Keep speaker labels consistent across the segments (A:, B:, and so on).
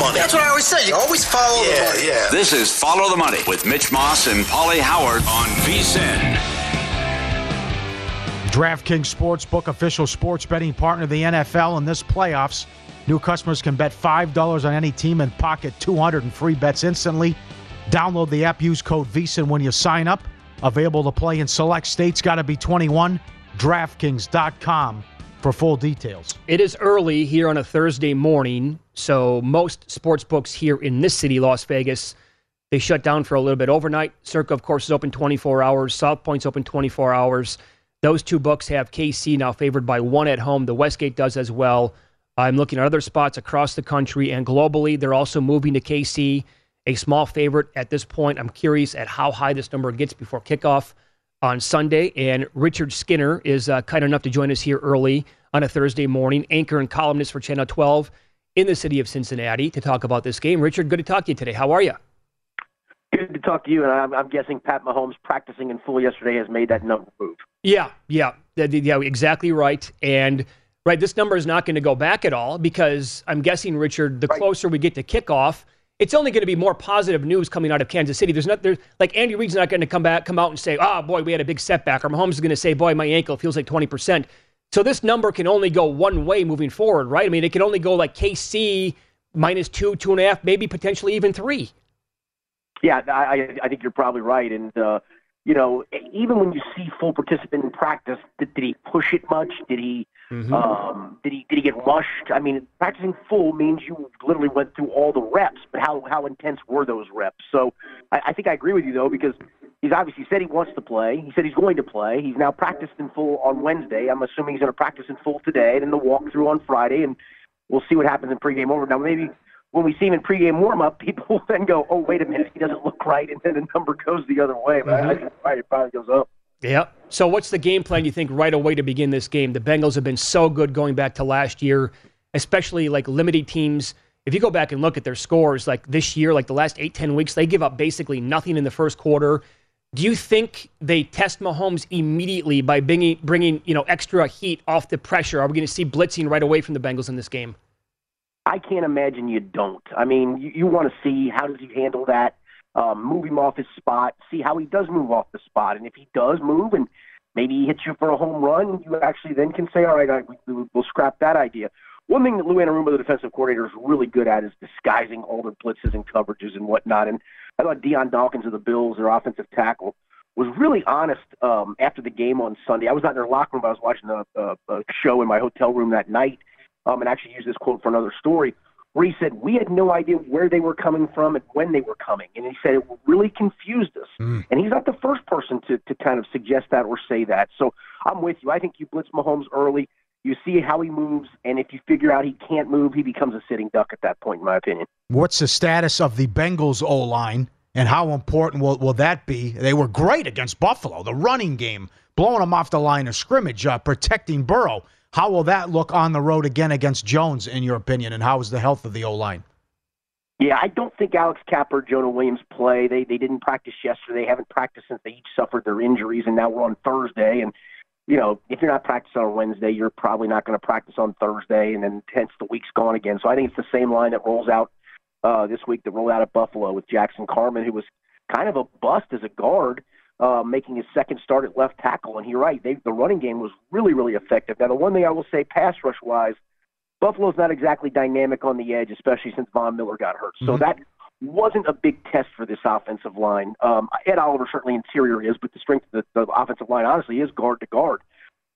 A: Money.
B: That's what I always say. You always follow
A: Yeah,
B: the money.
A: yeah.
C: This is Follow the Money with Mitch Moss and Paulie Howard on VSIN.
D: DraftKings Sportsbook, official sports betting partner of the NFL in this playoffs. New customers can bet $5 on any team and pocket 200 in free bets instantly. Download the app, use code VSIN when you sign up. Available to play in select states, got to be 21. DraftKings.com for full details.
E: It is early here on a Thursday morning, so most sports books here in this city, Las Vegas, they shut down for a little bit overnight. Circa, of course, is open 24 hours. South Point's open 24 hours. Those two books have KC now favored by one at home. The Westgate does as well. I'm looking at other spots across the country and globally. They're also moving to KC, a small favorite at this point. I'm curious at how high this number gets before kickoff on Sunday. And Richard Skinner is uh, kind enough to join us here early on a Thursday morning, anchor and columnist for Channel 12 in the city of Cincinnati to talk about this game. Richard, good to talk to you today. How are you?
F: Good to talk to you, and I'm, I'm guessing Pat Mahomes practicing in full yesterday has made that number move.
E: Yeah, yeah, yeah, exactly right. And right, this number is not going to go back at all because I'm guessing, Richard, the closer we get to kickoff, it's only going to be more positive news coming out of Kansas City. There's not there's like Andy Reid's not going to come back, come out and say, "Oh boy, we had a big setback," or Mahomes is going to say, "Boy, my ankle feels like 20 percent." So this number can only go one way moving forward, right? I mean, it can only go like KC minus two, two and a half, maybe potentially even three.
F: Yeah, I- I think you're probably right. And, uh, you know, even when you see full participant in practice, did, did he push it much? Did he, um, did he, did he get rushed? I mean, practicing full means you literally went through all the reps, but how, how intense were those reps? So I, I think I agree with you, though, because he's obviously said he wants to play. He said he's going to play. He's now practiced in full on Wednesday. I'm assuming he's going to practice in full today, and then the walkthrough on Friday, and we'll see what happens in pregame over. Now, maybe when we see him in pregame warm-up, people will then go, "Oh, wait a minute, he doesn't look right," and then the number goes the other way. But I mm-hmm. think right, it probably goes up.
E: Yeah. So what's the game plan you think right away to begin this game? The Bengals have been so good going back to last year, especially like limited teams. If you go back and look at their scores, like this year, like the last eight, ten weeks, they give up basically nothing in the first quarter. Do you think they test Mahomes immediately by bringing, bringing you know, extra heat off the pressure? Are we going to see blitzing right away from the Bengals in this game?
F: I can't imagine you don't. I mean, you, you want to see how does he handle that, um, move him off his spot, see how he does move off the spot, and if he does move and maybe he hits you for a home run, you actually then can say, all right, I, we, we'll scrap that idea. One thing that Lou Anarumo, the defensive coordinator, is really good at is disguising all their blitzes and coverages and whatnot. And I thought Dion Dawkins of the Bills, their offensive tackle, was really honest um, after the game on Sunday. I was not in their locker room, but I was watching a, a, a show in my hotel room that night, um, and actually used this quote for another story where he said we had no idea where they were coming from and when they were coming, and he said it really confused us. Mm. And he's not the first person to to kind of suggest that or say that. So I'm with you. I think you blitz Mahomes early. You see how he moves, and if you figure out he can't move, he becomes a sitting duck at that point, in my opinion.
D: What's the status of the Bengals O line, and how important will, will that be? They were great against Buffalo, the running game, blowing them off the line of scrimmage, uh, protecting Burrow. How will that look on the road again against Jones, in your opinion, and how is the health of the O line?
F: Yeah, I don't think Alex Cappa Jonah Williams play. They they didn't practice yesterday. They haven't practiced since they each suffered their injuries, and now we're on Thursday. And you know, if you're not practicing on Wednesday, you're probably not going to practice on Thursday, and then hence the week's gone again. So I think it's the same line that rolls out uh, this week that rolled out at Buffalo with Jackson Carman, who was kind of a bust as a guard uh, making his second start at left tackle. And you're right, they, the running game was really, really effective. Now, the one thing I will say, pass rush wise, Buffalo's not exactly dynamic on the edge, especially since Von Miller got hurt. Mm-hmm. So that wasn't a big test for this offensive line. Um, Ed Oliver certainly interior is, but the strength of the, the offensive line honestly is guard to guard.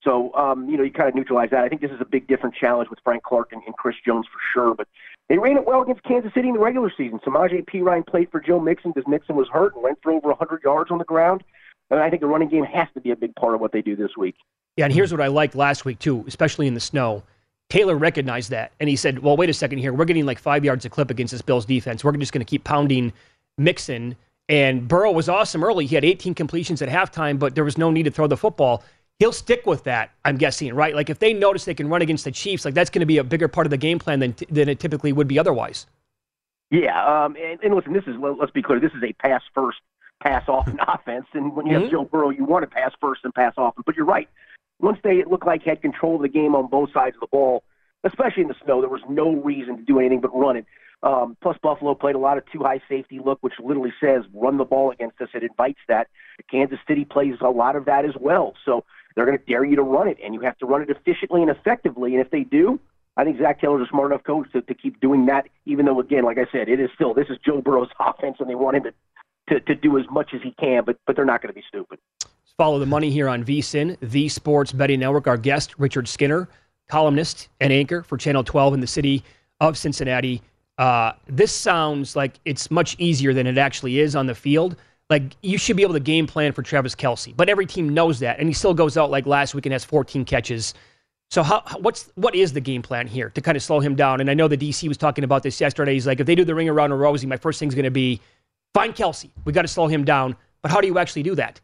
F: So, um, you know, you kind of neutralize that. I think this is a big different challenge with Frank Clark and, and Chris Jones for sure. But they ran it well against Kansas City in the regular season. Samaje Perine played for Joe Mixon because Mixon was hurt and went for over 100 yards on the ground. And I think the running game has to be a big part of what they do this week.
E: Yeah, and here's what I liked last week, too, especially in the snow. Taylor recognized that, and he said, well, wait a second here. We're getting like five yards a clip against this Bills defense. We're just going to keep pounding Mixon. And Burrow was awesome early. He had 18 completions at halftime, but there was no need to throw the football he'll stick with that. I'm guessing, right? Like if they notice they can run against the Chiefs, like that's going to be a bigger part of the game plan than than it typically would be otherwise.
F: Yeah, um, and, and listen, this is let's be clear, this is a pass first, pass often offense, and when you mm-hmm. have Joe Burrow, you want to pass first and pass often. But you're right. Once they look like had control of the game on both sides of the ball, especially in the snow, there was no reason to do anything but run it. Um, plus, Buffalo played a lot of two high safety look, which literally says run the ball against us. It invites that. Kansas City plays a lot of that as well. So they're going to dare you to run it, and you have to run it efficiently and effectively. And if they do, I think Zac Taylor's a smart enough coach to, to keep doing that, even though, again, like I said, it is still, this is Joe Burrow's offense, and they want him to, to, to do as much as he can, but, but they're not going to be stupid.
E: Follow the money here on VSIN, the Sports Betting Network. Our guest, Richard Skinner, columnist and anchor for Channel 12 in the city of Cincinnati. Uh, this sounds like it's much easier than it actually is on the field. Like you should be able to game plan for Travis Kelce, but every team knows that, and he still goes out like last week and has 14 catches. So how what's what is the game plan here to kind of slow him down? And I know the DC was talking about this yesterday. He's like, if they do the ring around a Rosie, my first thing's going to be find Kelce. We got to slow him down. But how do you actually do that?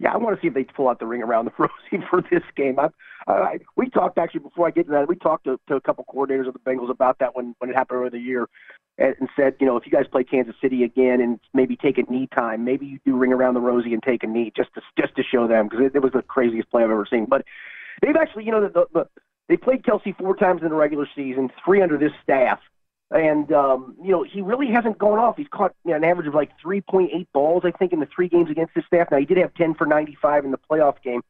F: Yeah, I want to see if they pull out the ring around the Rosie for this game. I, I, we talked actually before I get to that. We talked to, to a couple coordinators of the Bengals about that when when it happened earlier the year and said, you know, if you guys play Kansas City again and maybe take a knee time, maybe you do ring around the Rosie and take a knee just to just to show them because it, it was the craziest play I've ever seen. But they've actually, you know, the, the, they played Kelce four times in the regular season, three under this staff, and um, you know he really hasn't gone off. He's caught you know, an average of like 3.8 balls, I think, in the three games against this staff. Now he did have 10 for 95 in the playoff game.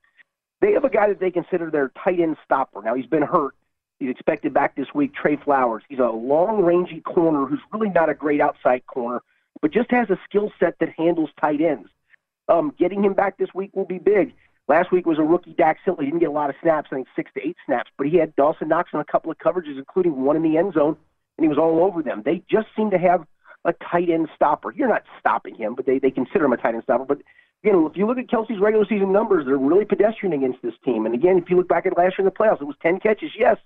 F: They have a guy that they consider their tight end stopper. Now he's been hurt He's expected back this week. Tre Flowers. He's a long, rangy corner who's really not a great outside corner, but just has a skill set that handles tight ends. Um, getting him back this week will be big. Last week was a rookie Dax He didn't get a lot of snaps, I think six to eight snaps, but he had Dawson Knox on a couple of coverages, including one in the end zone, and he was all over them. They just seem to have a tight end stopper. You're not stopping him, but they, they consider him a tight end stopper. But know, if you look at Kelce's regular season numbers, they're really pedestrian against this team. And again, if you look back at last year in the playoffs, it was 10 catches, yes,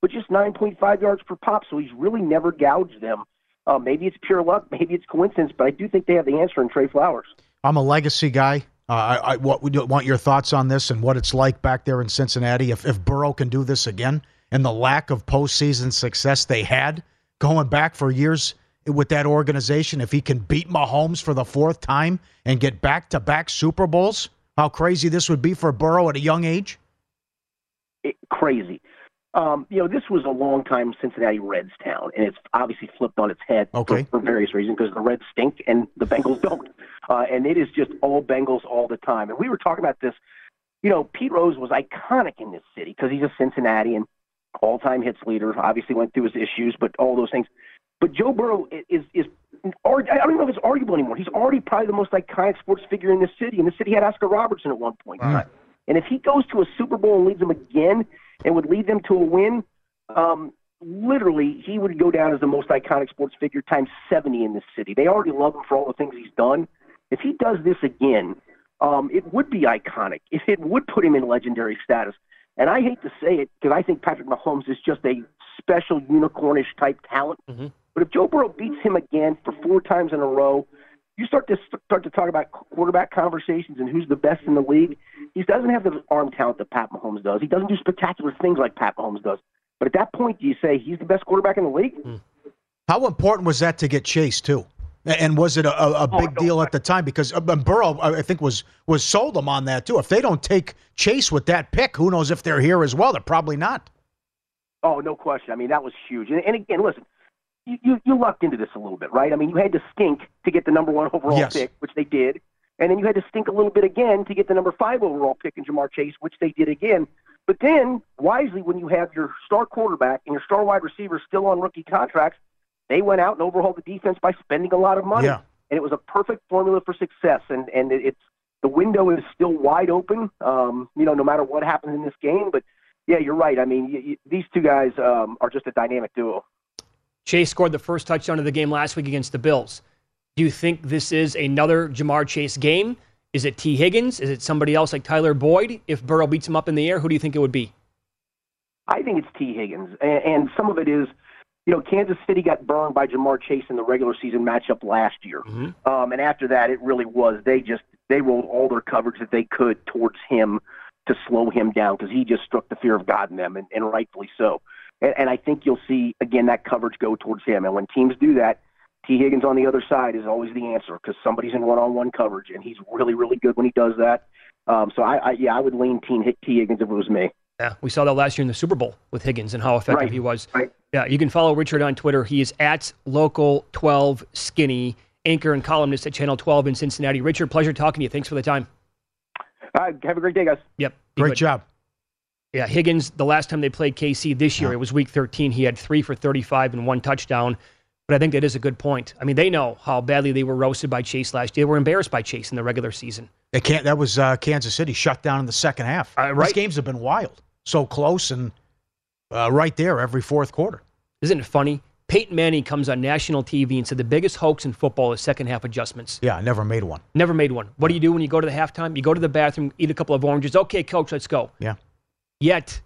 F: but just 9.5 yards per pop. So he's really never gouged them. Uh, maybe it's pure luck, maybe it's coincidence, but I do think they have the answer in Tre Flowers.
D: I'm a legacy guy. Uh, I, I what, want your thoughts on this and what it's like back there in Cincinnati. If, if Burrow can do this again and the lack of postseason success they had going back for years with that organization, if he can beat Mahomes for the fourth time and get back to back Super Bowls, how crazy this would be for Burrow at a young age?
F: It, crazy. Um, you know, this was a long time Cincinnati Reds town, and it's obviously flipped on its head
D: okay.
F: for, for various reasons because the Reds stink and the Bengals don't. Uh, and it is just all Bengals all the time. And we were talking about this. You know, Pete Rose was iconic in this city because he's a Cincinnati and all-time hits leader. Obviously went through his issues, but all those things. But Joe Burrow is is I don't know if it's arguable anymore. He's already probably the most iconic sports figure in the city, and the city had Oscar Robertson at one point. And if he goes to a Super Bowl and leads them again, and would lead them to a win, um, literally he would go down as the most iconic sports figure times 70 in this city. They already love him for all the things he's done. If he does this again, um, it would be iconic. If it would put him in legendary status. And I hate to say it because I think Patrick Mahomes is just a special unicornish type talent.
E: Mm-hmm.
F: But if Joe Burrow beats him again for four times in a row, you start to start to talk about quarterback conversations and who's the best in the league. He doesn't have the arm talent that Pat Mahomes does. He doesn't do spectacular things like Pat Mahomes does. But at that point, do you say he's the best quarterback in the league?
D: How important was that to get Chase too? And was it a, a, a big deal at the time? Because uh, Burrow, I think, was was sold them on that too. If they don't take Chase with that pick, who knows if they're here as well? They're probably not.
F: Oh, no question. I mean, that was huge. And, and again, listen, you, you you lucked into this a little bit, right? I mean, you had to stink to get the number one overall
D: Yes.
F: pick, which they did, and then you had to stink a little bit again to get the number five overall pick in Ja'Marr Chase, which they did again. But then, wisely, when you have your star quarterback and your star wide receiver still on rookie contracts, they went out and overhauled the defense by spending a lot of money,
D: Yeah.
F: and it was a perfect formula for success. And and it, it's the window is still wide open. Um, you know, no matter what happens in this game, but. Yeah, you're right. I mean, y y these two guys um, are just a dynamic duo.
E: Chase scored the first touchdown of the game last week against the Bills. Do you think this is another Ja'Marr Chase game? Is it Tee Higgins? Is it somebody else like Tyler Boyd? If Burrow beats him up in the air, who do you think it would be?
F: I think it's Tee Higgins, and, and some of it is, you know, Kansas City got burned by Ja'Marr Chase in the regular season matchup last year, um, and after that, it really was they just they rolled all their coverage that they could towards him to slow him down because he just struck the fear of God in them, and, and rightfully so. And, and I think you'll see again that coverage go towards him, and when teams do that. Tee Higgins on the other side is always the answer because somebody's in one-on-one coverage, and he's really, really good when he does that. Um, so I, I, yeah, I would lean T. Tee Higgins if it was me.
E: Yeah, we saw that last year in the Super Bowl with Higgins and how effective
F: Right,
E: he was.
F: right.
E: Yeah, you can follow Richard on Twitter. He is at local 12 skinny, anchor and columnist at Channel 12 in Cincinnati. Richard, pleasure talking to you. Thanks for the time.
F: All right, have a great day, guys.
E: Yep.
D: Great
E: good.
D: job.
E: Yeah, Higgins, the last time they played KC this year, it was week 13. He had three for 35 and one touchdown. But I think that is a good point. I mean, they know how badly they were roasted by Chase last year. They were embarrassed by Chase in the regular season.
D: They can't. That was uh, Kansas City shut down in the second half.
E: Uh,
D: These games have been wild, so close and uh, right there every fourth quarter.
E: Isn't it funny? Peyton Manning comes on national TV and said the biggest hoax in football is second half adjustments.
D: Yeah, I never made one.
E: Never made one. What do you do when you go to the halftime? You go to the bathroom, eat a couple of oranges. Okay, coach, let's go.
D: Yeah.
E: Yet,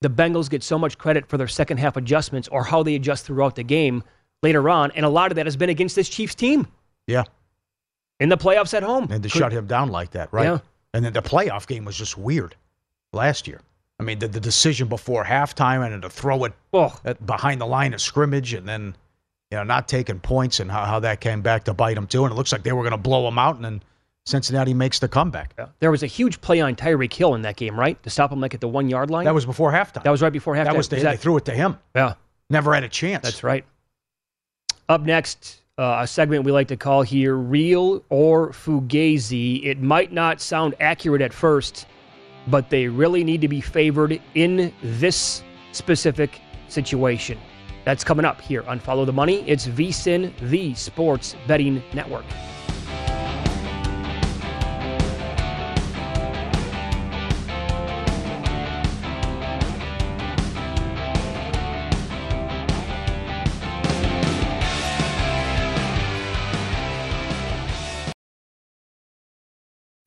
E: the Bengals get so much credit for their second half adjustments or how they adjust throughout the game later on. And a lot of that has been against this Chiefs team
D: Yeah,
E: in the playoffs at home.
D: and to
E: Could-
D: shut him down like that, right?
E: Yeah.
D: And then the playoff game was just weird last year. I mean, the, the decision before halftime and to throw it
E: Oh,
D: at, behind the line of scrimmage and then, you know, not taking points and how, how that came back to bite them too. And it looks like they were going to blow them out, and then Cincinnati makes the comeback.
E: yeah. There was a huge play on Tyreek Hill in that game, right? To stop him like at the one yard line.
D: That was before halftime.
E: That was right before halftime.
D: That was the, they threw it to him.
E: yeah.
D: Never had a chance.
E: That's right. Up next, uh, a segment we like to call here Real or Fugazi. It might not sound accurate at first, but they really need to be favored in this specific situation. That's coming up here on Follow the Money. It's VSIN, the sports betting network.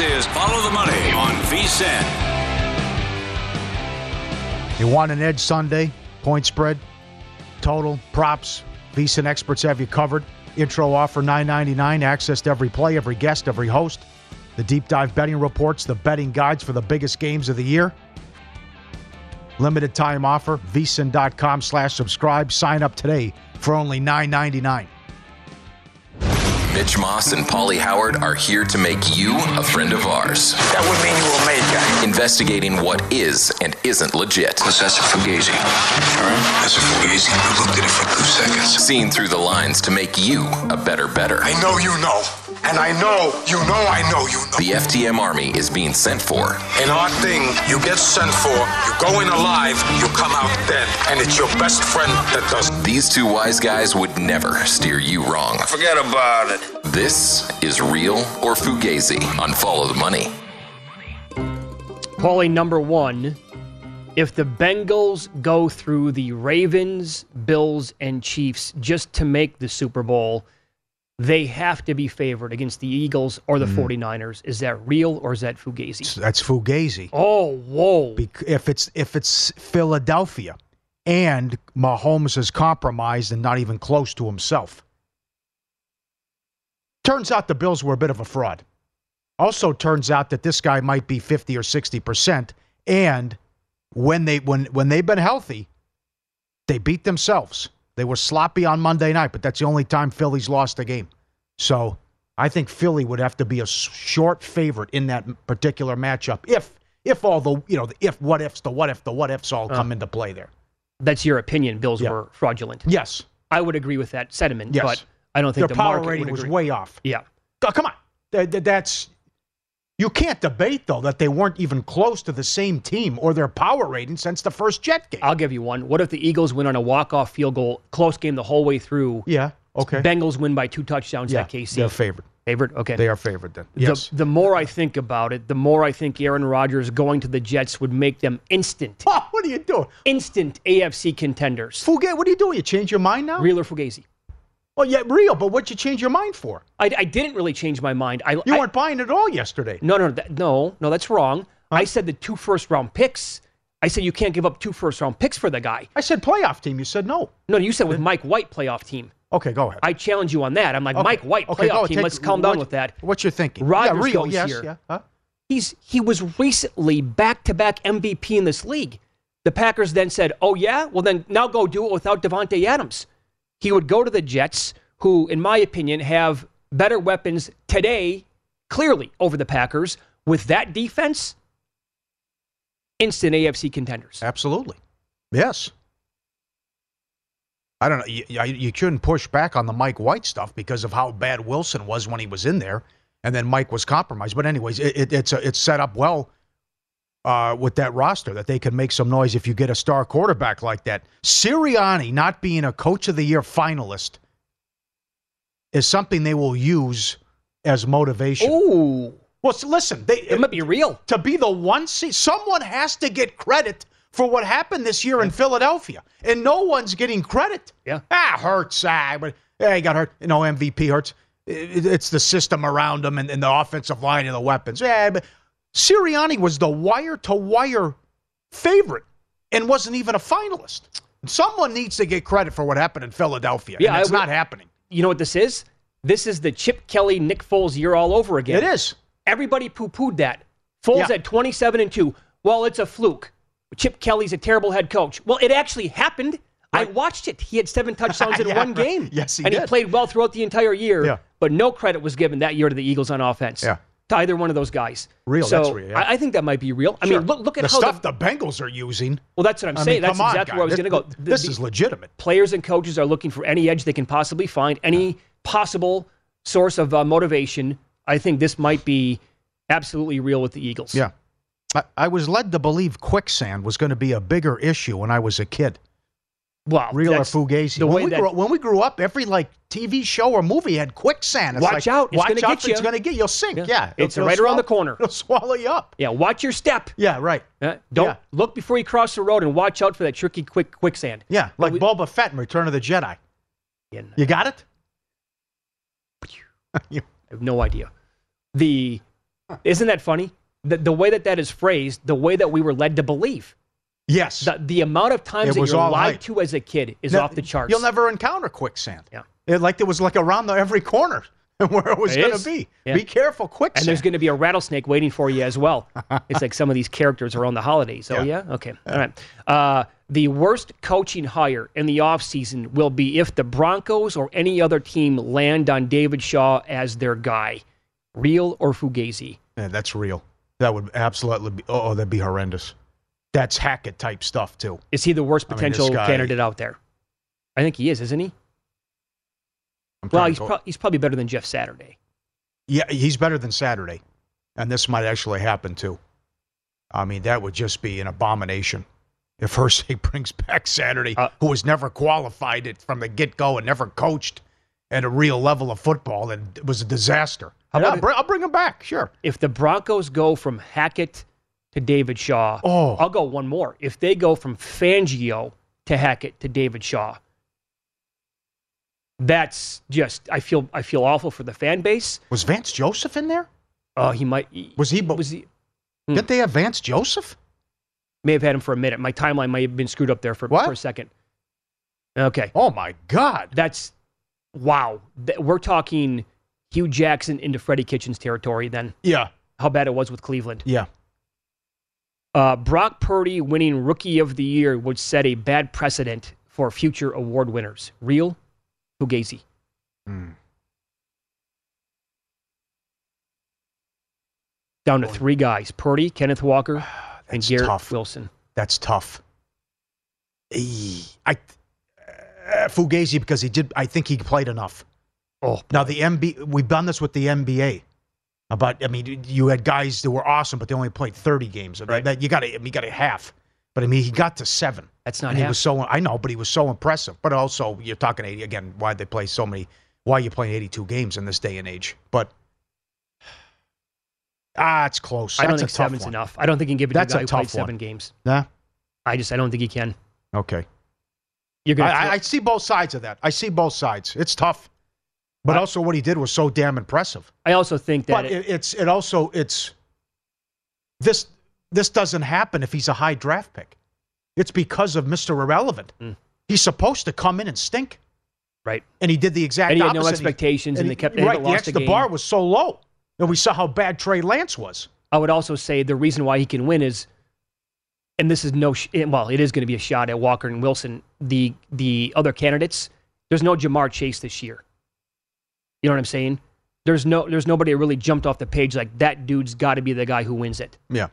C: Is Follow the Money on VSIN.
D: You want an edge Sunday? Point spread, total, props. VSiN experts have you covered. Intro offer $9.99. Access to every play, every guest, every host. The deep dive betting reports, the betting guides for the biggest games of the year. Limited time offer. VSiN.com slash subscribe. Sign up today for only $9.99.
G: Mitch Moss and Paulie Howard are here to make you a friend of ours.
H: That would mean you were made guy.
G: Investigating what is and isn't legit.
H: Because that's a fugazi. All right? That's a fugazi. I looked at it for two seconds.
G: Seeing through the lines to make you a better better.
H: I know you know. And I know you know I know you know.
G: The FTM Army is being sent for.
H: In our thing, you get sent for, you go in alive, you come out dead. And it's your best friend that does it.
G: These two wise guys would never steer you wrong.
H: Forget about it.
G: This is Real or Fugazi on Follow the Money.
E: Paulie, number one, if the Bengals go through the Ravens, Bills, and Chiefs just to make the Super Bowl, they have to be favored against the Eagles or the mm-hmm. 49ers. Is that real or is that Fugazi?
D: That's Fugazi.
E: Oh, whoa.
D: Bec- if it's if it's Philadelphia and Mahomes is compromised and not even close to himself. Turns out the Bills were a bit of a fraud. Also turns out that this guy might be 50 or 60% and when they when when they've been healthy, they beat themselves. They were sloppy on Monday night, but that's the only time Philly's lost a game. So, I think Philly would have to be a short favorite in that particular matchup if if all the you know the if what ifs the what if the what ifs all uh. come into play there.
E: That's your opinion. Bills
D: Yeah.
E: were fraudulent.
D: Yes.
E: I would agree with that sentiment,
D: Yes.
E: but I don't think
D: Their
E: the
D: power
E: market
D: rating
E: would
D: was way off.
E: Yeah.
D: Oh, come on. Th- th- That's you can't debate though that they weren't even close to the same team or their power rating since the first Jet game.
E: I'll give you one. What if the Eagles win on a walk-off field goal, close game the whole way through?
D: Yeah. Okay.
E: Bengals win by two touchdowns
D: yeah,
E: at KC.
D: they're favored.
E: Favored? Okay.
D: They are favored then. Yes.
E: The, the more I think about it, the more I think Aaron Rodgers going to the Jets would make them instant,
D: Oh, what are you doing?
E: instant AFC contenders.
D: Fugazi, what are you doing? You change your mind now?
E: Real or Fugazi?
D: Well, yeah, real, but what'd you change your mind for?
E: I, I didn't really change my mind. I,
D: You
E: I-
D: weren't buying it all yesterday.
E: No, no, that, no, no, that's wrong. I said the two first round picks. I said you can't give up two first round picks for the guy.
D: I said playoff team. You said no.
E: No, you said with Mike White playoff team.
D: Okay, go ahead.
E: I challenge you on that. I'm like
D: Okay.
E: Mike White
D: Okay,
E: playoff team.
D: take-
E: Let's calm down
D: what-
E: with that.
D: What you're thinking?
E: Rodgers
D: yeah, real,
E: goes
D: yes,
E: here.
D: yeah. Huh?
E: He's he was recently back to back MVP in this league. The Packers then said, "Oh yeah, well then now go do it without Davante Adams." He would go to the Jets, who, in my opinion, have better weapons today, clearly over the Packers. With that defense, instant AFC contenders.
D: Absolutely. Yes. I don't know. You, you- shouldn't push back on the Mike White stuff because of how bad Wilson was when he was in there, and then Mike was compromised. But anyways, it, it, it's a, it's set up well uh, with that roster that they can make some noise if you get a star quarterback like that. Sirianni not being a Coach of the Year finalist is something they will use as motivation.
E: Ooh.
D: Well, s- listen, they,
E: It might be real.
D: to be the one seed. Someone has to get credit for what happened this year in Philadelphia, and no one's getting credit.
E: Yeah.
D: Ah, hurts. Ah, but yeah, he got hurt. You know, MVP hurts. It's the system around him and, and the offensive line and the weapons. Yeah, but Sirianni was the wire to wire favorite and wasn't even a finalist. Someone needs to get credit for what happened in Philadelphia.
E: Yeah,
D: and it's
E: would-
D: not happening.
E: You know what this is? This is the Chip Kelly, Nick Foles year all over again.
D: It is.
E: Everybody poo pooed that. Foles
D: Yeah.
E: at 27 and 2. Well, it's a fluke. Chip Kelly's a terrible head coach. Well, it actually happened. I watched it. He had seven touchdowns in
D: Yeah,
E: one
D: right.
E: game.
D: Yes, he
E: And he played well throughout the entire year.
D: Yeah.
E: But no credit was given that year to the Eagles on offense.
D: Yeah.
E: To either one of those guys.
D: Real,
E: So
D: that's real, yeah.
E: I, I think that might be real. I
D: Sure.
E: mean, look, look at
D: the
E: how
D: stuff
E: the,
D: the Bengals are using.
E: well, that's what I'm
D: I
E: saying.
D: mean,
E: that's
D: on,
E: exactly where I was
D: guys.
E: going to go. The-
D: This is legitimate.
E: Players and coaches are looking for any edge they can possibly find, any possible source of uh, motivation. I think this might be absolutely real with the Eagles.
D: Yeah. I, I was led to believe quicksand was going to be a bigger issue when I was a kid.
E: Wow.
D: Real or fugazi.
E: the
D: when,
E: way
D: we
E: that-
D: grew up, when we grew up, every like TV show or movie had quicksand. It's
E: Watch
D: like,
E: out, it's
D: watch
E: gonna
D: out,
E: get
D: It's going to get you'll sink.
E: Yeah.
D: Yeah,
E: It's
D: It'll-
E: right
D: it'll
E: around the corner.
D: It'll swallow you up.
E: Yeah, watch your step.
D: Yeah, right.
E: Uh, don't
D: Yeah.
E: look before you cross the road and watch out for that tricky quick quicksand.
D: Yeah, like
E: we-
D: Boba Fett in Return of the Jedi.
E: Yeah,
D: You got it?
E: I have no idea. The isn't that funny? The, the way that that is phrased, the way that we were led to believe.
D: Yes.
E: The, the amount of times
D: It
E: that you're lied to as a kid is
D: Ne-
E: off the charts.
D: You'll never encounter quicksand.
E: Yeah.
D: It, like it was like around the, every corner where it was going to be.
E: Yeah.
D: Be careful, quicksand.
E: and there's going to be a rattlesnake waiting for you as well. it's like some of these characters are on the holidays. Oh, yeah?
D: Yeah.
E: Okay. All right. Uh, the worst coaching hire in the offseason will be if the Broncos or any other team land on David Shaw as their guy. Real or Fugazi?
D: Yeah, that's real. That would absolutely be. Oh, that'd be horrendous. That's Hackett type stuff too.
E: Is he the worst
D: I mean,
E: potential
D: guy-
E: candidate out there? I think he is, isn't he?
D: I'm
E: Well, he's, pro- he's probably better than Jeff Saturday.
D: yeah, he's better than Saturday, and this might actually happen too. I mean, that would just be an abomination if Irsay brings back Saturday,
E: Uh,
D: who was never qualified it from the get go and never coached at a real level of football, and it was a disaster.
E: How about
D: I'll bring him back, sure.
E: If the Broncos go from Hackett to David Shaw,
D: Oh.
E: I'll go one more. If they go from Fangio to Hackett to David Shaw, that's just I feel I feel awful for the fan base.
D: Was Vance Joseph in there?
E: Oh, he might
D: Was he?
E: was he Hmm.
D: Didn't they have Vance Joseph?
E: may have had him for a minute. My timeline might have been screwed up there for, for a second. Okay.
D: Oh my God!
E: That's wow. We're talking Hue Jackson into Freddie Kitchens territory then.
D: Yeah,
E: How bad it was with Cleveland.
D: yeah.
E: Uh, Brock Purdy winning Rookie of the Year would set a bad precedent for future award winners. Real? Fugazi.
D: Hmm.
E: Down to three guys Purdy, Kenneth Walker, and Garrett
D: tough.
E: Wilson.
D: That's tough. I uh, Fugazi because he did. I think he played enough.
E: Oh,
D: Now the MB, we've done this with the NBA. About, I mean, you had guys that were awesome, but they only played 30 games.
E: Right.
D: That, you got to, you got a half. But I mean, he got to seven.
E: That's not
D: and he was so. I know, but he was so impressive. But also, you're talking 80 again. Why they play so many? Why are you playing 82 games in this day and age? But ah, it's close.
E: I don't think seven's
D: one.
E: enough. I don't think you can give it
D: That's
E: to
D: a
E: a who played
D: tough one.
E: seven games.
D: Nah.
E: I just I don't think he can.
D: Okay.
E: You're gonna
D: I, I see both sides of that. I see both sides. It's tough, but
E: I-
D: also what he did was so damn impressive.
E: I also think that
D: But
E: it-
D: it, it's it also it's this this doesn't happen if he's a high draft pick. It's because of Mr. Irrelevant.
E: Mm.
D: He's supposed to come in and stink,
E: right.
D: and he did the exact
E: And he had no expectations, and
D: he-
E: they kept- they
D: right. The, ex- the bar was so low, and we saw how bad Trey Lance was.
E: I would also say the reason why he can win is, and this is no, sh- eh, well, it is going to be a shot at Walker and Wilson. The the other candidates, there's no Ja'Marr Chase this year. You know what I'm saying? There's no there's nobody that really jumped off the page like that dude's got to be the guy who wins it.
D: Yeah.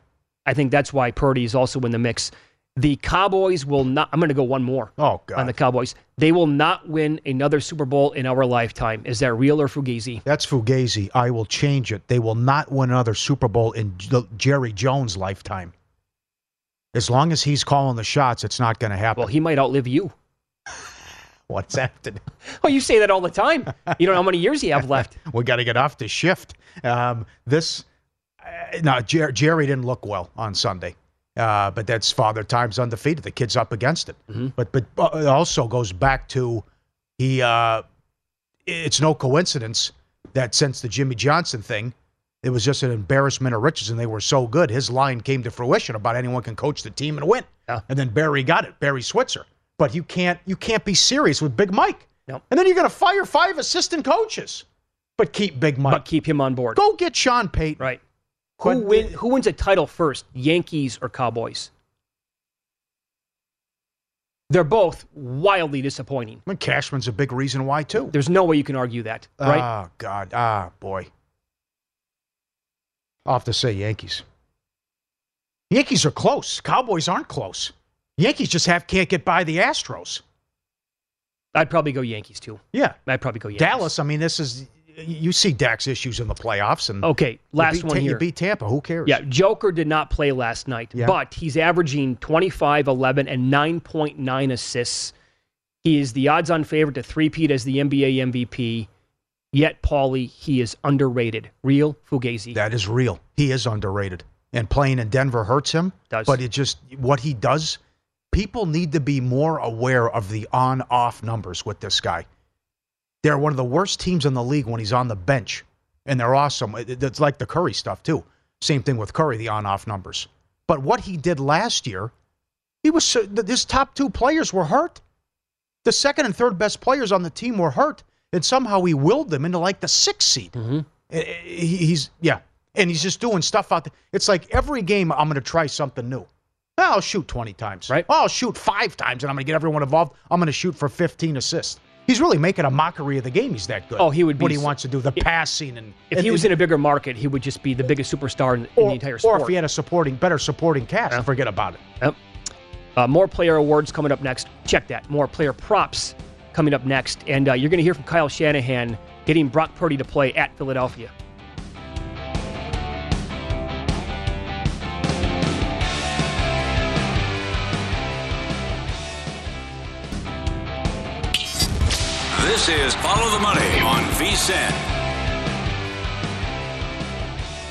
E: I think that's why Purdy is also in the mix. The Cowboys will not. I'm going to go one more.
D: Oh God.
E: On the Cowboys, they will not win another Super Bowl in our lifetime. Is that real or fugazi?
D: That's Fugazi. I will change it. They will not win another Super Bowl in Jerry Jones' lifetime. As long as he's calling the shots, it's not going to happen.
E: Well, he might outlive you.
D: What's do?
E: Oh, you say that all the time. You don't know how many years you have left.
D: we got to get off the shift. Um, this, uh, no, Jer- Jerry didn't look well on Sunday, uh, but that's Father Time's undefeated. The kid's up against it. But but uh, it also goes back to he. Uh, it's no coincidence that since the Jimmy Johnson thing, it was just an embarrassment of riches, and they were so good. His line came to fruition about anyone can coach the team and win. And then Barry got it, Barry Switzer. But you can't you can't be serious with Big Mike.
E: Nope.
D: And then you're going to fire five assistant coaches. But keep Big Mike.
E: But keep him on board.
D: Go get Sean Payton.
E: Right. Who win? Who wins a title first? Yankees or Cowboys? They're both wildly disappointing.
D: I mean, Cashman's a big reason why too.
E: There's no way you can argue that, right?
D: Oh God. Ah boy. I'll have to say Yankees. Yankees are close. Cowboys aren't close. Yankees just have can't get by the Astros.
E: I'd probably go Yankees too.
D: Yeah.
E: I'd probably go Yankees.
D: Dallas, I mean, this is you see Dak's issues in the playoffs and
E: Okay, last
D: beat
E: one here.
D: You beat Tampa. Who cares?
E: Yeah, Joker did not play last night,
D: Yeah.
E: but he's averaging 25, 11, and 9.9 assists. He is the odds on favorite to three-peat as the NBA MVP. Yet, Paulie, he is underrated. Real Fugazi.
D: That is real. He is underrated. And playing in Denver hurts him.
E: Does.
D: But it just what he does, people need to be more aware of the on off numbers with this guy. They're one of the worst teams in the league when he's on the bench. And they're awesome. It's like the Curry stuff, too. Same thing with Curry, the on off numbers. But what he did last year, he was his top two players were hurt. The second and third best players on the team were hurt. And somehow he willed them into like the sixth seed.
E: Mm-hmm.
D: Eh, eh, he- He's yeah, and he's just doing stuff out there. It's like every game I'm going to try something new. I'll shoot 20 times. Right. I'll shoot five times, and I'm going to get everyone involved. I'm going to shoot for 15 assists. He's really making a mockery of the game. He's that good.
E: Oh, he would be
D: What he wants to do, the passing and
E: If
D: and-
E: he was
D: and-
E: in a bigger market, he would just be the biggest superstar in, in the entire sport.
D: or if he had a supporting, better supporting cast, forget about it.
E: Yep. Uh, more player awards coming up next. Check that. More player props coming up next. And uh, you're going to hear from Kyle Shanahan getting Brock Purdy to play at Philadelphia.
C: This is Follow the Money on VSIN.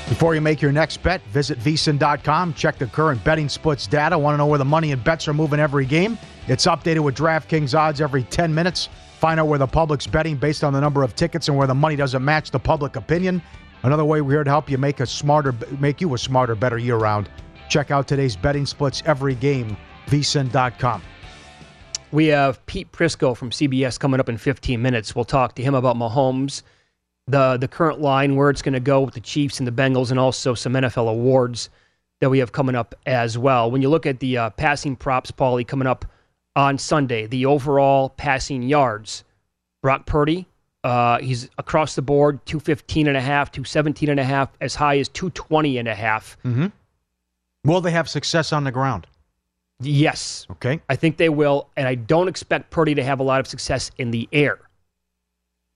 D: Before you make your next bet, visit vsin.com. Check the current betting splits data. Want to know where the money and bets are moving every game? It's updated with DraftKings odds every 10 minutes. Find out where the public's betting based on the number of tickets and where the money doesn't match the public opinion. Another way we're here to help you make a smarter, make you a smarter, better year round. Check out today's betting splits every game. vsin.com.
E: We have Pete Prisco from CBS coming up in 15 minutes. We'll talk to him about Mahomes, the the current line, where it's going to go with the Chiefs and the Bengals, and also some NFL awards that we have coming up as well. When you look at the uh, passing props, Paulie, coming up on Sunday, the overall passing yards, Brock Purdy, uh, he's across the board 215 and a half, 217 and a half, as high as 220 and a half.
D: Mm-hmm. Will they have success on the ground?
E: Yes.
D: Okay.
E: I think they will, and I don't expect Purdy to have a lot of success in the air.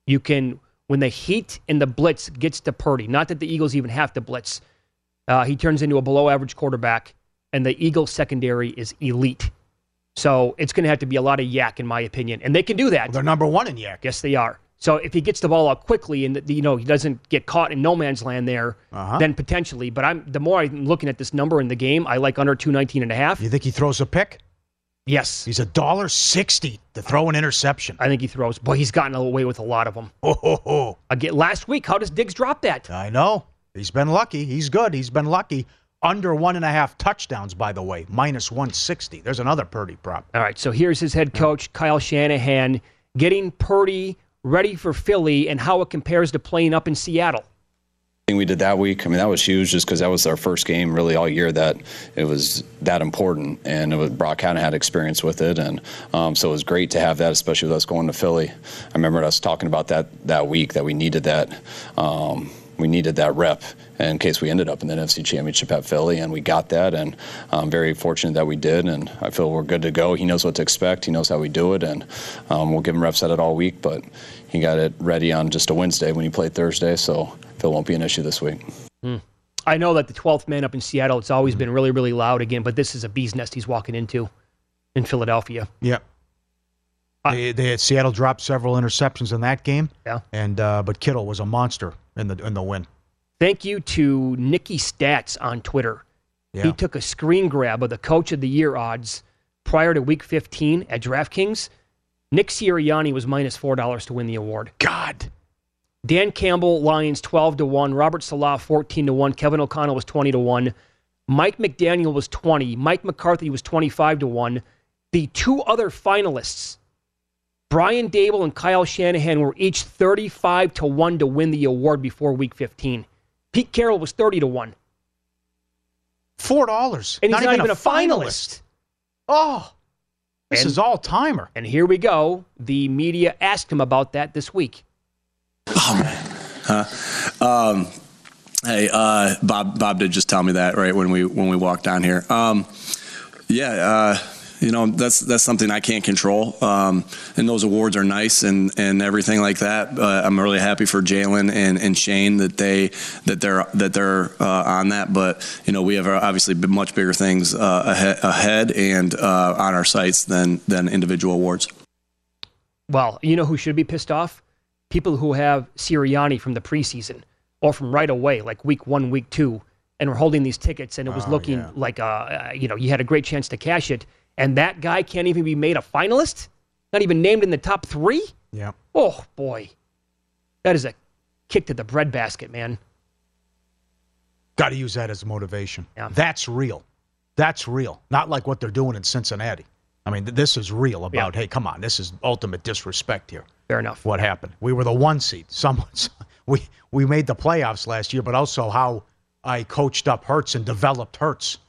E: You can, when the heat and the blitz gets to Purdy, not that the Eagles even have to blitz, uh, he turns into a below average quarterback, and the Eagles secondary is elite. So it's going to have to be a lot of YAC, in my opinion, and they can do that.
D: they're number one in YAC.
E: Yes, they are. So if he gets the ball out quickly and you know he doesn't get caught in no man's land there,
D: Uh-huh.
E: then potentially. But I'm the more I'm looking at this number in the game, I like under 219 and a half.
D: You think he throws a pick?
E: Yes.
D: He's a dollar sixty to throw an interception.
E: I think he throws. Boy, he's gotten away with a lot of them.
D: Oh, ho, ho.
E: Again, last week, how does Diggs drop that?
D: I know. He's been lucky. He's good. He's been lucky. Under one and a half touchdowns, by the way, minus 160. There's another Purdy prop.
E: All right, so here's his head coach, Kyle Shanahan, getting Purdy ready for Philly and how it compares to playing up in Seattle.
I: we did that week, I mean, that was huge just because that was our first game really all year that it was that important. And it was, Brock of had experience with it. And um, so it was great to have that, especially with us going to Philly. I remember us talking about that that week that we needed that. Um, we needed that rep in case we ended up in the NFC Championship at Philly, and we got that. And I'm very fortunate that we did, and I feel we're good to go. He knows what to expect. He knows how we do it, and um, we'll give him reps at it all week. But he got it ready on just a Wednesday when he played Thursday, so I it won't be an issue this week.
E: Hmm. I know that the 12th man up in Seattle, it's always been really, really loud again, but this is a bee's nest he's walking into in Philadelphia.
D: Yeah. They, they had Seattle dropped several interceptions in that game.
E: Yeah.
D: And uh, but Kittle was a monster in the in the win.
E: Thank you to Nikki Stats on Twitter.
D: Yeah.
E: He took a screen grab of the coach of the year odds prior to week 15 at DraftKings. Nick Sirianni was minus $4 to win the award.
D: God.
E: Dan Campbell, Lions 12 to 1. Robert Saleh 14 to 1. Kevin O'Connell was 20 to 1. Mike McDaniel was 20. Mike McCarthy was 25 to 1. The two other finalists, Brian Daboll and Kyle Shanahan, were each 35 to 1 to win the award before week 15. Pete Carroll was 30 to 1.
D: Four dollars.
E: And he's not, even, a finalist.
D: Oh, this
E: And-
D: is all timer.
E: And here we go. The media asked him about that this week. Oh man.
J: Huh? Um, hey, uh, Bob. Bob did just tell me that right when we when we walked down here. Um, yeah, uh, you know that's that's something I can't control. Um, and those awards are nice and, and everything like that. Uh, I'm really happy for Jalen and, and Shane that they that they're that they're uh, on that. But you know we have uh, obviously much bigger things uh, ahead, ahead and uh, on our sights than than individual awards.
E: Well, you know who should be pissed off? People who have Sirianni from the preseason or from right away, like week one, week two, and were holding these tickets, and it was
D: Oh,
E: looking
D: yeah.
E: like, uh, you know, you had a great chance to cash it, and that guy can't even be made a finalist, not even named in the top three.
D: Yeah.
E: Oh boy, that is a kick to the breadbasket, man.
D: Got to use that as motivation. Yeah. That's real. That's real. Not like what they're doing in Cincinnati. I mean, th- this is real about, hey, come on, this is ultimate disrespect here.
E: Fair enough.
D: What happened? We were the one seed. Someone's we we made the playoffs last year, but also how I coached up Hurts and developed Hurts.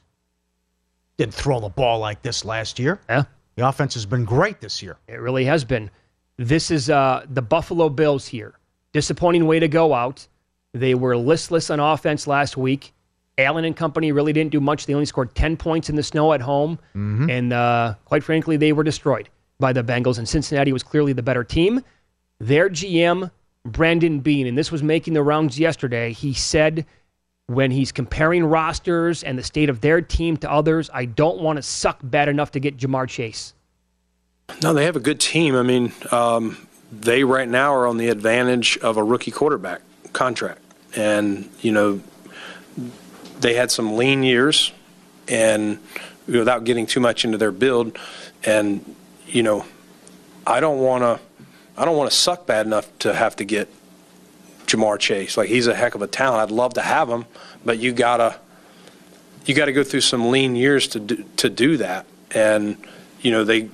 D: Didn't throw the ball like this last year.
E: Yeah.
D: The offense has been great this year.
E: It really has been. This is uh, the Buffalo Bills here. Disappointing way to go out. They were listless on offense last week. Allen and company really didn't do much. They only scored 10 points in the snow at home.
D: Mm-hmm.
E: And uh, quite frankly, they were destroyed by the Bengals. And Cincinnati was clearly the better team. Their GM, Brandon Beane, and this was making the rounds yesterday, he said when he's comparing rosters and the state of their team to others, I don't want to suck bad enough to get Ja'Marr Chase.
K: No, they have a good team. I mean, um, they right now are on the advantage of a rookie quarterback contract. And, you know, they had some lean years and without getting too much into their build. And, you know, I don't want to. I don't want to suck bad enough to have to get Ja'Marr Chase. Like he's a heck of a talent. I'd love to have him, but you gotta you got to go through some lean years to do, to do that. And you know they, you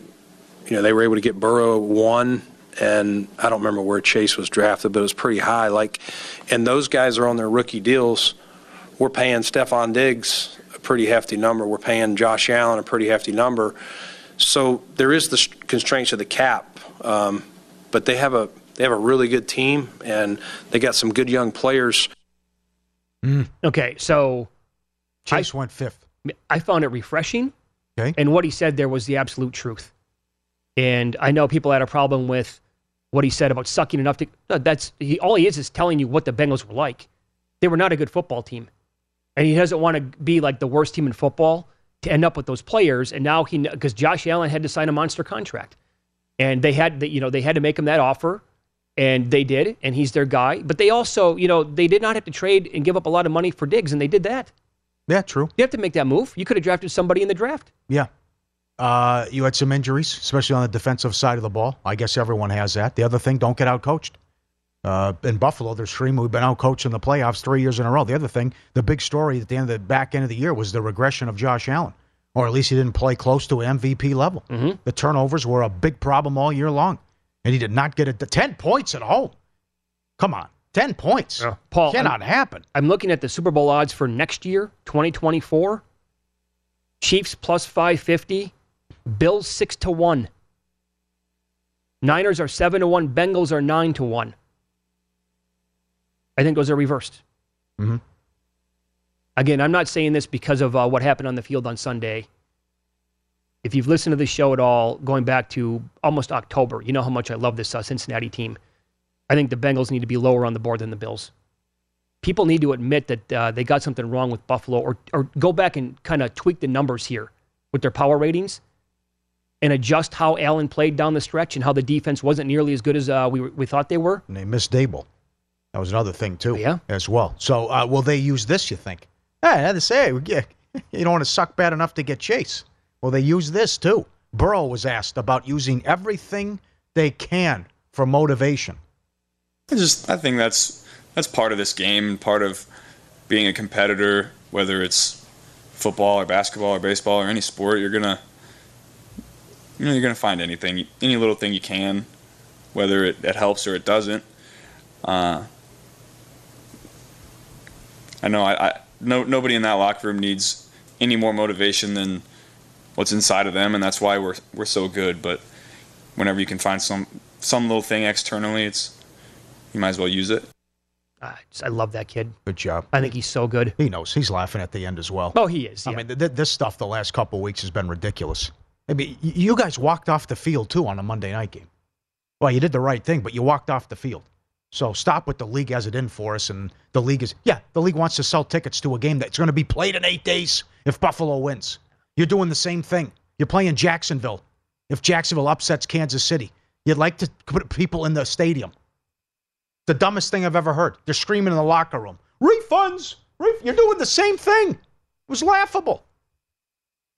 K: know they were able to get Burrow one, and I don't remember where Chase was drafted, but it was pretty high. Like, and those guys are on their rookie deals. We're paying Stefon Diggs a pretty hefty number. We're paying Josh Allen a pretty hefty number. So there is the constraints of the cap, um, but they have a they have a really good team, and they got some good young players. Mm.
E: Okay, so
D: Chase went fifth.
E: I found it refreshing.
D: Okay.
E: And what he said there was the absolute truth. And I know people had a problem with what he said about sucking enough to. No, that's he, all he is is telling you what the Bengals were like. They were not a good football team, and he doesn't want to be like the worst team in football to end up with those players. And now he because Josh Allen had to sign a monster contract, and they had you know they had to make him that offer, and they did, and he's their guy. But they also you know they did not have to trade and give up a lot of money for Diggs, and they did that.
D: Yeah, true.
E: You have to make that move. You could have drafted somebody in the draft.
D: Yeah. Uh, you had some injuries, especially on the defensive side of the ball. I guess everyone has that. The other thing, don't get out coached. Uh, in Buffalo, there's three. We've been out coached in the playoffs three years in a row. The other thing, the big story at the end of the back end of the year was the regression of Josh Allen, or at least he didn't play close to MVP level. The turnovers were a big problem all year long, and he did not get it. Ten points at home. Come on, 10 points.
E: Paul,
D: Cannot
E: I'm,
D: happen.
E: I'm looking at the Super Bowl odds for next year, 2024. Chiefs plus 550, Bills 6 to 1. Niners are 7 to 1, Bengals are 9 to 1. I think those are reversed.
D: Mhm.
E: Again, I'm not saying this because of uh, what happened on the field on Sunday. If you've listened to this show at all, going back to almost October, you know how much I love this uh, Cincinnati team. I think the Bengals need to be lower on the board than the Bills. People need to admit that uh, they got something wrong with Buffalo, or or go back and kind of tweak the numbers here with their power ratings, and adjust how Allen played down the stretch and how the defense wasn't nearly as good as uh, we we thought they were.
D: And they missed Daboll. That was another thing, too.
E: Yeah.
D: As well. So, uh, will they use this, you think? Yeah, I had to say, yeah, you don't want to suck bad enough to get Chase. Well, they use this, too. Burrow was asked about using everything they can for motivation.
L: I just I think that's that's part of this game and part of being a competitor, whether it's football or basketball or baseball or any sport, you're gonna you know, you're gonna find anything any little thing you can, whether it, it helps or it doesn't. Uh, I know I, I no nobody in that locker room needs any more motivation than what's inside of them and that's why we're we're so good. But whenever you can find some some little thing externally, it's you might as well use it.
E: Uh, I love that kid.
D: Good job.
E: I think he's so good.
D: He knows. He's laughing at the end as well.
E: Oh, he is.
D: I mean, th- th- this stuff the last couple of weeks has been ridiculous. I mean, y- you guys walked off the field too on a Monday night game. Well, you did the right thing, but you walked off the field. So stop with the league as it in for us, and the league is yeah, the league wants to sell tickets to a game that's going to be played in eight days if Buffalo wins. You're doing the same thing. You're playing Jacksonville. If Jacksonville upsets Kansas City, you'd like to put people in the stadium. The dumbest thing I've ever heard. They're screaming in the locker room, refunds. Ref-. You're doing the same thing. It was laughable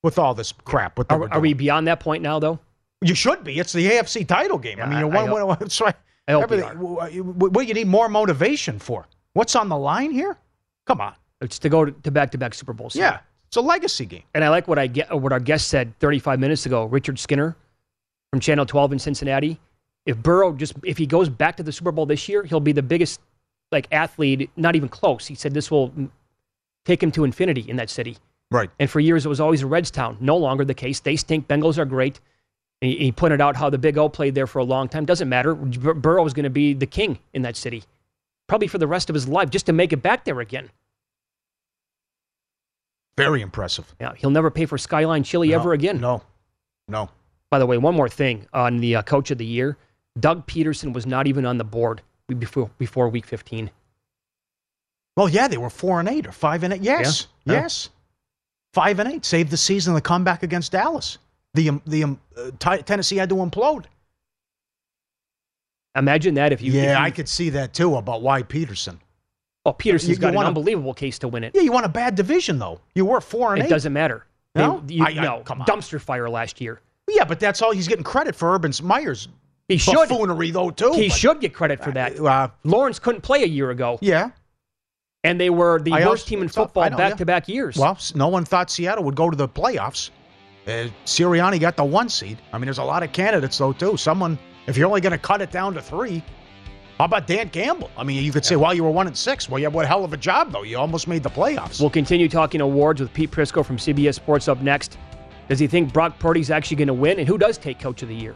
D: with all this crap.
E: Are, are we beyond that point now, though?
D: You should be. It's the AFC title game. I mean, you're
E: I
D: one.
E: hope-
D: one, one so
E: I hope we
D: everything- What, what do you need more motivation for? What's on the line here? Come on.
E: It's to go to back to back Super Bowls.
D: Yeah, it's a legacy game.
E: And I like what I get what our guest said 35 minutes ago, Richard Skinner from Channel 12 in Cincinnati. If Burrow just if he goes back to the Super Bowl this year, he'll be the biggest like athlete, not even close. He said this will take him to infinity in that city.
D: Right.
E: And for years it was always a Reds town. No longer the case. They stink. Bengals are great. And he pointed out how the Big O played there for a long time. Doesn't matter. Burrow is going to be the king in that city, probably for the rest of his life, just to make it back there again.
D: Very impressive.
E: Yeah, he'll never pay for Skyline Chili
D: No,
E: ever again.
D: No, no.
E: By the way, one more thing on the uh, coach of the year, Doug Pederson was not even on the board before before week 15.
D: Well, yeah, they were four and eight or five and eight. Yes,
E: Yeah.
D: Yes. Five and eight saved the season. The comeback against Dallas. The um, the um, uh, Ti- Tennessee had to implode.
E: Imagine that if you.
D: yeah,
E: if you-
D: I could see that too about why Peterson.
E: Oh, Pederson's
D: You- you
E: got an unbelievable case to win it.
D: Yeah, you won a bad division though. You were four and
E: It
D: eight.
E: doesn't matter. They-
D: No?
E: you,
D: I- I-
E: no,
D: come on.
E: dumpster fire last year.
D: Yeah, but that's all he's getting credit for. Urban Meyer's
E: He should.
D: buffoonery though too.
E: He
D: but-
E: should get credit for that.
D: Uh,
E: Lawrence couldn't play a year ago,
D: yeah.
E: and they were the
D: I
E: worst team in football
D: I know, yeah.
E: back to back years.
D: Well, no one thought Seattle would go to the playoffs. Uh, Sirianni got the one seed. I mean, there's a lot of candidates though too. Someone, if you're only going to cut it down to three, how about Dan Campbell? I mean, you could say, well, you were one and six. Well, you have what hell of a job though. You almost made the playoffs.
E: We'll continue talking awards with Pete Prisco from CBS Sports up next. Does he think Brock Purdy's actually going to win? And who does take Coach of the Year?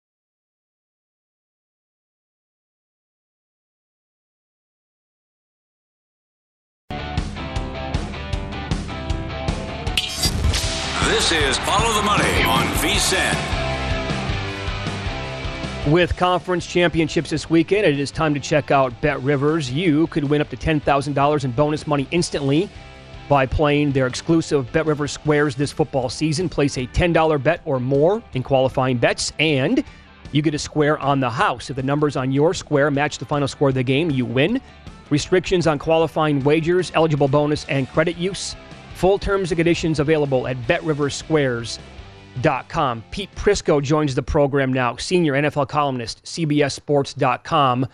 C: This is Follow the Money on VSIN.
E: With conference championships this weekend, it is time to check out Bet Rivers. You could win up to $10,000 in bonus money instantly by playing their exclusive Bet Rivers Squares this football season. Place a $10 bet or more in qualifying bets, and you get a square on the house. If the numbers on your square match the final score of the game, you win. Restrictions on qualifying wagers, eligible bonus, and credit use. Full terms and conditions available at BetRiversSquares.com. Pete Prisco joins the program now, senior NFL columnist, CBSSports.com.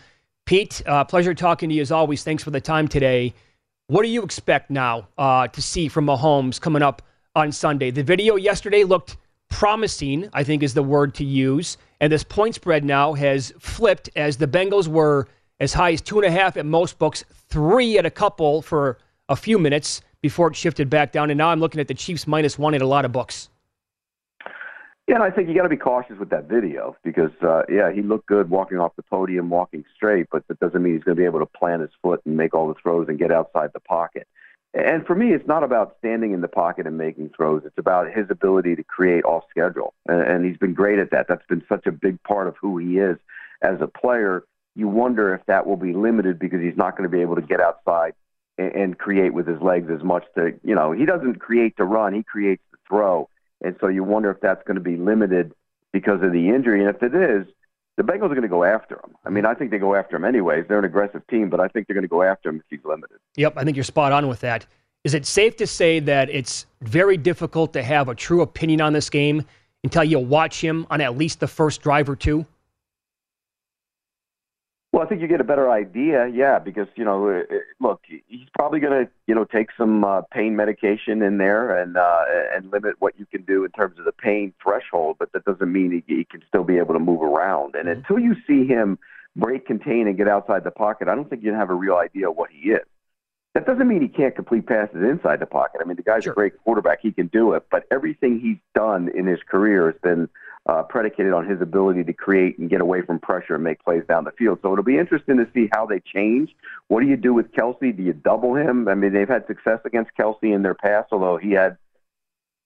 E: Pete, uh, pleasure talking to you as always. Thanks for the time today. What do you expect now uh, to see from Mahomes coming up on Sunday? The video yesterday looked promising, I think is the word to use. And this point spread now has flipped as the Bengals were as high as two and a half at most books, three at a couple for a few minutes before it shifted back down. And now I'm looking at the Chiefs minus one at a lot of books.
M: Yeah, and I think you got to be cautious with that video because, uh, yeah, he looked good walking off the podium, walking straight, but that doesn't mean he's going to be able to plant his foot and make all the throws and get outside the pocket. And for me, it's not about standing in the pocket and making throws. It's about his ability to create off schedule. And he's been great at that. That's been such a big part of who he is as a player. You wonder if that will be limited because he's not going to be able to get outside and, and create with his legs as much to, you know, he doesn't create to run, he creates to throw. And so you wonder if that's going to be limited because of the injury. And if it is, the Bengals are going to go after him. I mean, I think they go after him anyways. They're an aggressive team, but I think they're going to go after him if he's limited.
E: Yep, I think you're spot on with that. Is it safe to say that it's very difficult to have a true opinion on this game until you watch him on at least the first drive or two?
M: Well, I think you get a better idea, yeah, because you know, look, he's probably going to, you know, take some uh, pain medication in there and uh, and limit what you can do in terms of the pain threshold. But that doesn't mean he, he can still be able to move around. And mm-hmm. until you see him break contain and get outside the pocket, I don't think you have a real idea what he is. That doesn't mean he can't complete passes inside the pocket. I mean, the guy's sure. a great quarterback; he can do it. But everything he's done in his career has been uh, predicated on his ability to create and get away from pressure and make plays down the field. So it'll be interesting to see how they change. What do you do with Kelce? Do you double him? I mean, they've had success against Kelce in their past, although he had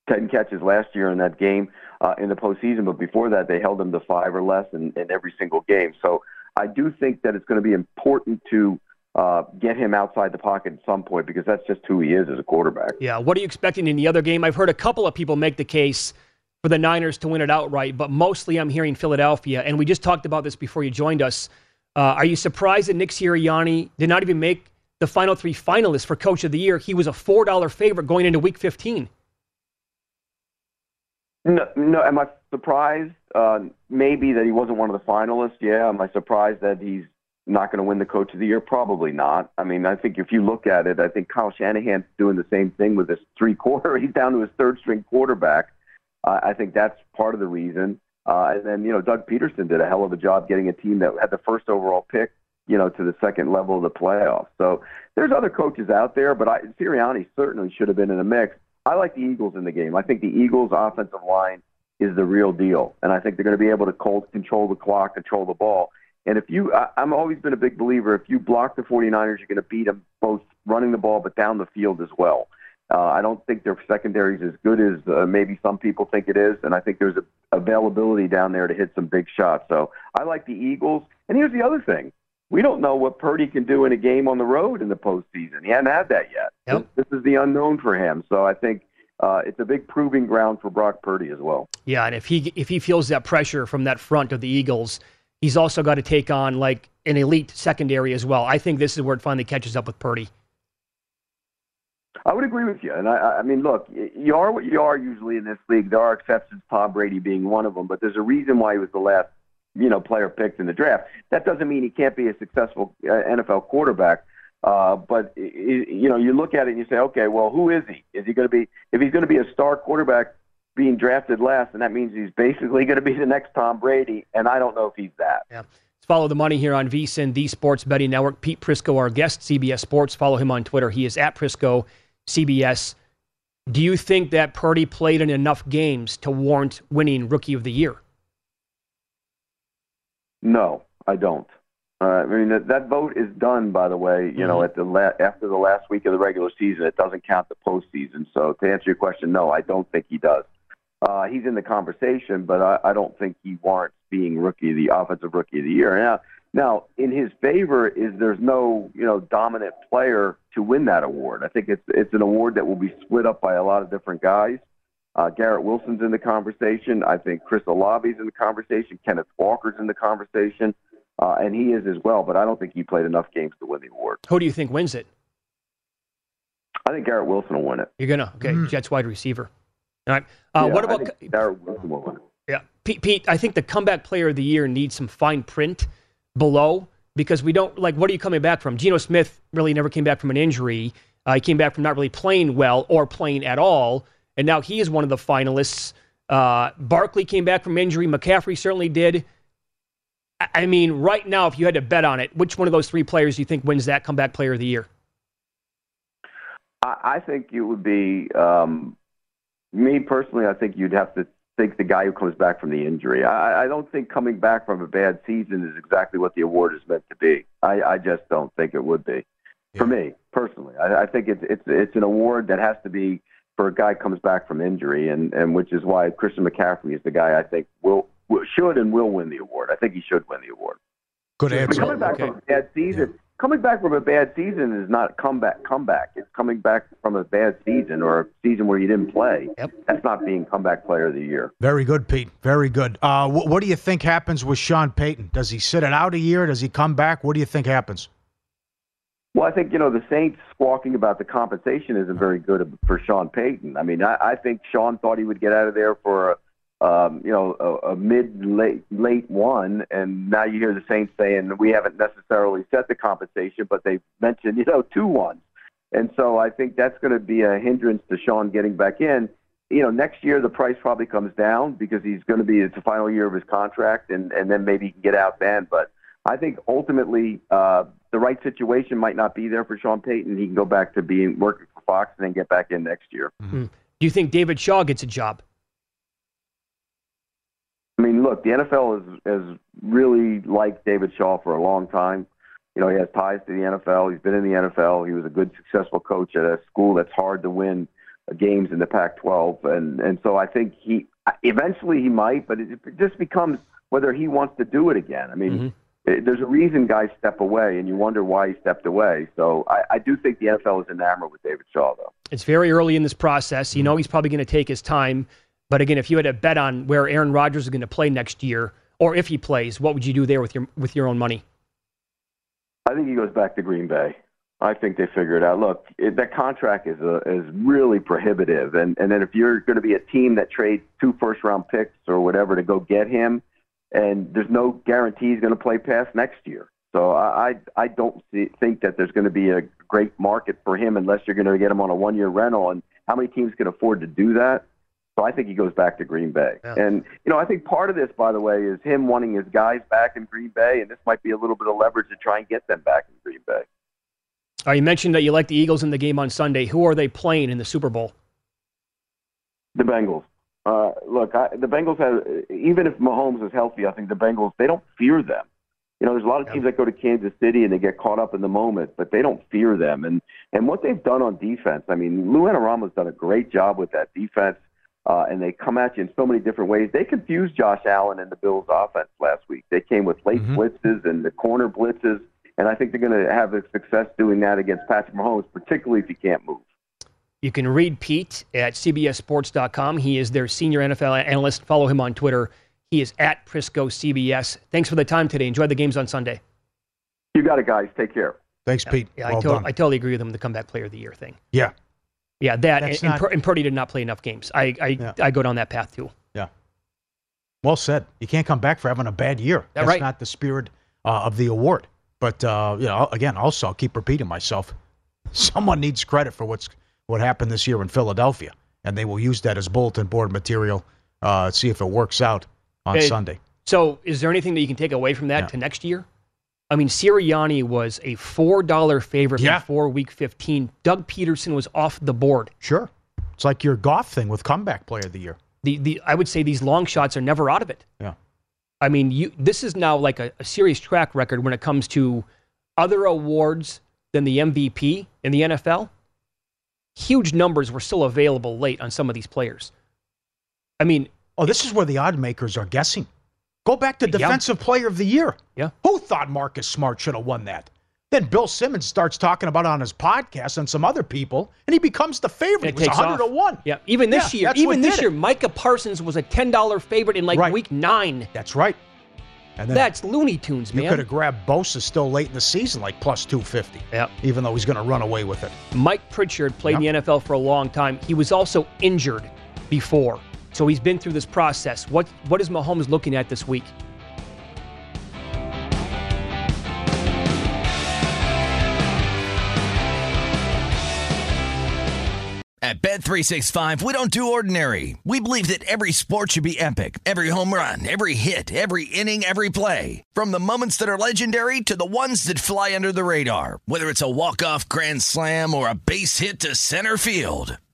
M: 10 catches last year in that game uh, in the postseason. But before that, they held him to five or less in, in every single game. So I do think that it's going to be important to uh, get him outside the pocket at some point because that's just who he is as a quarterback.
E: Yeah. What are you expecting in the other game? I've heard a couple of people make the case – for the Niners to win it outright, but mostly I'm hearing Philadelphia. And we just talked about this before you joined us. Uh, are you surprised that Nick Sirianni did not even make the final three finalists for Coach of the Year? He was a four dollar favorite going into Week 15.
M: No, no. Am I surprised? Uh, maybe that he wasn't one of the finalists. Yeah. Am I surprised that he's not going to win the Coach of the Year? Probably not. I mean, I think if you look at it, I think Kyle Shanahan's doing the same thing with his three quarter. He's down to his third string quarterback. Uh, I think that's part of the reason. Uh, and then, you know, Doug Pederson did a hell of a job getting a team that had the first overall pick, you know, to the second level of the playoffs. So there's other coaches out there, but I, Sirianni certainly should have been in the mix. I like the Eagles in the game. I think the Eagles' offensive line is the real deal. And I think they're going to be able to control the clock, control the ball. And if you, I, I'm always been a big believer, if you block the 49ers, you're going to beat them both running the ball but down the field as well. Uh, I don't think their secondary is as good as uh, maybe some people think it is, and I think there's a availability down there to hit some big shots. So I like the Eagles. And here's the other thing: we don't know what Purdy can do in a game on the road in the postseason. He hasn't had that yet. This, this is the unknown for him. So I think uh, it's a big proving ground for Brock Purdy as well.
E: Yeah, and if he if he feels that pressure from that front of the Eagles, he's also got to take on like an elite secondary as well. I think this is where it finally catches up with Purdy.
M: I would agree with you. And I, I mean, look, you are what you are usually in this league. There are exceptions, Tom Brady being one of them, but there's a reason why he was the last, you know, player picked in the draft. That doesn't mean he can't be a successful uh, NFL quarterback. Uh, but you know, you look at it and you say, okay, well, who is he? Is he going to be? If he's going to be a star quarterback being drafted last, and that means he's basically going to be the next Tom Brady, and I don't know if he's that.
E: Yeah. Follow the money here on VSIN, the Sports Betting Network. Pete Prisco, our guest, CBS Sports. Follow him on Twitter. He is at Prisco, CBS. Do you think that Purdy played in enough games to warrant winning Rookie of the Year?
M: No, I don't. Uh, I mean that, that vote is done, by the way. You mm-hmm. know, at the la- after the last week of the regular season, it doesn't count the postseason. So to answer your question, no, I don't think he does. Uh, he's in the conversation, but I, I don't think he warrants being rookie, the offensive rookie of the year. Now, now in his favor is there's no you know dominant player to win that award. I think it's it's an award that will be split up by a lot of different guys. Uh, Garrett Wilson's in the conversation. I think Chris Olave's in the conversation. Kenneth Walker's in the conversation uh, and he is as well. But I don't think he played enough games to win the award.
E: Who do you think wins it?
M: I think Garrett Wilson will win it.
E: You're gonna okay, mm. Jets wide receiver. All right. Uh,
M: yeah,
E: what about
M: Garrett Wilson will win it?
E: Yeah, Pete, Pete. I think the comeback player of the year needs some fine print below because we don't like. What are you coming back from? Geno Smith really never came back from an injury. Uh, he came back from not really playing well or playing at all, and now he is one of the finalists. Uh, Barkley came back from injury. McCaffrey certainly did. I mean, right now, if you had to bet on it, which one of those three players do you think wins that comeback player of the year?
M: I think it would be um, me personally. I think you'd have to think the guy who comes back from the injury. I, I don't think coming back from a bad season is exactly what the award is meant to be. I, I just don't think it would be yeah. for me personally. I, I think it's it's it's an award that has to be for a guy comes back from injury, and and which is why Christian McCaffrey is the guy I think will will should and will win the award. I think he should win the award.
D: Good answer.
M: coming back okay. from a bad season, yeah. Coming back from a bad season is not comeback. Comeback. It's coming back from a bad season or a season where you didn't play.
E: Yep.
M: That's not being comeback player of the year.
D: Very good, Pete. Very good. Uh, wh- what do you think happens with Sean Payton? Does he sit it out a year? Does he come back? What do you think happens?
M: Well, I think you know the Saints squawking about the compensation isn't very good for Sean Payton. I mean, I, I think Sean thought he would get out of there for a um, you know, a, a mid late late one, and now you hear the Saints saying we haven't necessarily set the compensation, but they've mentioned you know two ones, and so I think that's going to be a hindrance to Sean getting back in. You know, next year the price probably comes down because he's going to be it's the final year of his contract, and and then maybe he can get out then. But I think ultimately uh, the right situation might not be there for Sean Payton. He can go back to being working for Fox and then get back in next year.
E: Mm-hmm. Do you think David Shaw gets a job?
M: I mean, look, the NFL has has really liked David Shaw for a long time. You know, he has ties to the NFL. He's been in the NFL. He was a good, successful coach at a school that's hard to win games in the Pac-12, and and so I think he eventually he might, but it just becomes whether he wants to do it again. I mean. Mm-hmm. There's a reason guys step away, and you wonder why he stepped away. So I, I do think the NFL is enamored with David Shaw, though.
E: It's very early in this process. You know he's probably going to take his time. But again, if you had to bet on where Aaron Rodgers is going to play next year, or if he plays, what would you do there with your with your own money?
M: I think he goes back to Green Bay. I think they figure it out. Look, it, that contract is a, is really prohibitive, and and then if you're going to be a team that trades two first round picks or whatever to go get him, and there's no guarantee he's going to play past next year. So I I don't see, think that there's going to be a great market for him unless you're going to get him on a one year rental. And how many teams can afford to do that? So I think he goes back to Green Bay. Yeah. And, you know, I think part of this, by the way, is him wanting his guys back in Green Bay, and this might be a little bit of leverage to try and get them back in Green Bay.
E: Uh, you mentioned that you like the Eagles in the game on Sunday. Who are they playing in the Super Bowl?
M: The Bengals. Uh, look, I, the Bengals have even if Mahomes is healthy, I think the Bengals they don't fear them. You know, there's a lot of teams that go to Kansas City and they get caught up in the moment, but they don't fear them. And and what they've done on defense, I mean, Lou Anarumo's done a great job with that defense, uh, and they come at you in so many different ways. They confused Josh Allen and the Bills' offense last week. They came with late
D: Mm-hmm.
M: blitzes and the corner blitzes, and I think they're going to have a success doing that against Patrick Mahomes, particularly if he can't move.
E: You can read Pete at CBSSports.com. He is their senior NFL analyst. Follow him on Twitter. He is at Prisco CBS. Thanks for the time today. Enjoy the games on Sunday.
M: You got it, guys. Take care.
D: Thanks, Pete.
E: Yeah,
D: well
E: I, to-
D: done.
E: I totally agree with him. The comeback player of the year thing.
D: yeah.
E: Yeah, that and,
D: not-
E: and, Purdy did not play enough games. I I, I go down that path too.
D: Yeah. Well said. You can't come back for having a bad year. That's
E: right.
D: not the spirit uh, of the award. But uh, you know, again, also I'll keep repeating myself. Someone needs credit for what's what happened this year in Philadelphia, and they will use that as bulletin board material. Uh, see if it works out on
E: Hey,
D: Sunday.
E: So, is there anything that you can take away from that to next year? I mean, Sirianni was a four dollar favorite
D: Yeah.
E: before Week 15. Doug Pederson was off the board.
D: Sure, it's like your golf thing with comeback player of the year.
E: The the I would say these long shots are never out of it.
D: Yeah.
E: I mean, you this is now like a, a serious track record when it comes to other awards than the MVP in the NFL. Huge numbers were still available late on some of these players. I mean,
D: Oh, this is where the odd makers are guessing. Go back to
E: Yeah.
D: defensive player of the year.
E: Yeah.
D: Who thought Marcus Smart should have won that? Then Bill Simmons starts talking about it on his podcast and some other people, and he becomes the favorite.
E: it
D: was
E: takes
D: 100
E: off.
D: to 1.
E: Yeah, even this
D: Yeah,
E: year, even this year,
D: it.
E: Micah Parsons was a ten dollar favorite in like
D: Right.
E: week nine.
D: That's right. And then
E: That's Looney Tunes, man.
D: you could have grabbed Bosa still late in the season, like plus 250.
E: Yeah.
D: Even though he's going to run away with it.
E: Mike Pritchard played in the NFL for a long time. He was also injured before. So he's been through this process. What what is Mahomes looking at this week?
N: At Bet365, we don't do ordinary. We believe that every sport should be epic. Every home run, every hit, every inning, every play. From the moments that are legendary to the ones that fly under the radar. Whether it's a walk-off grand slam or a base hit to center field.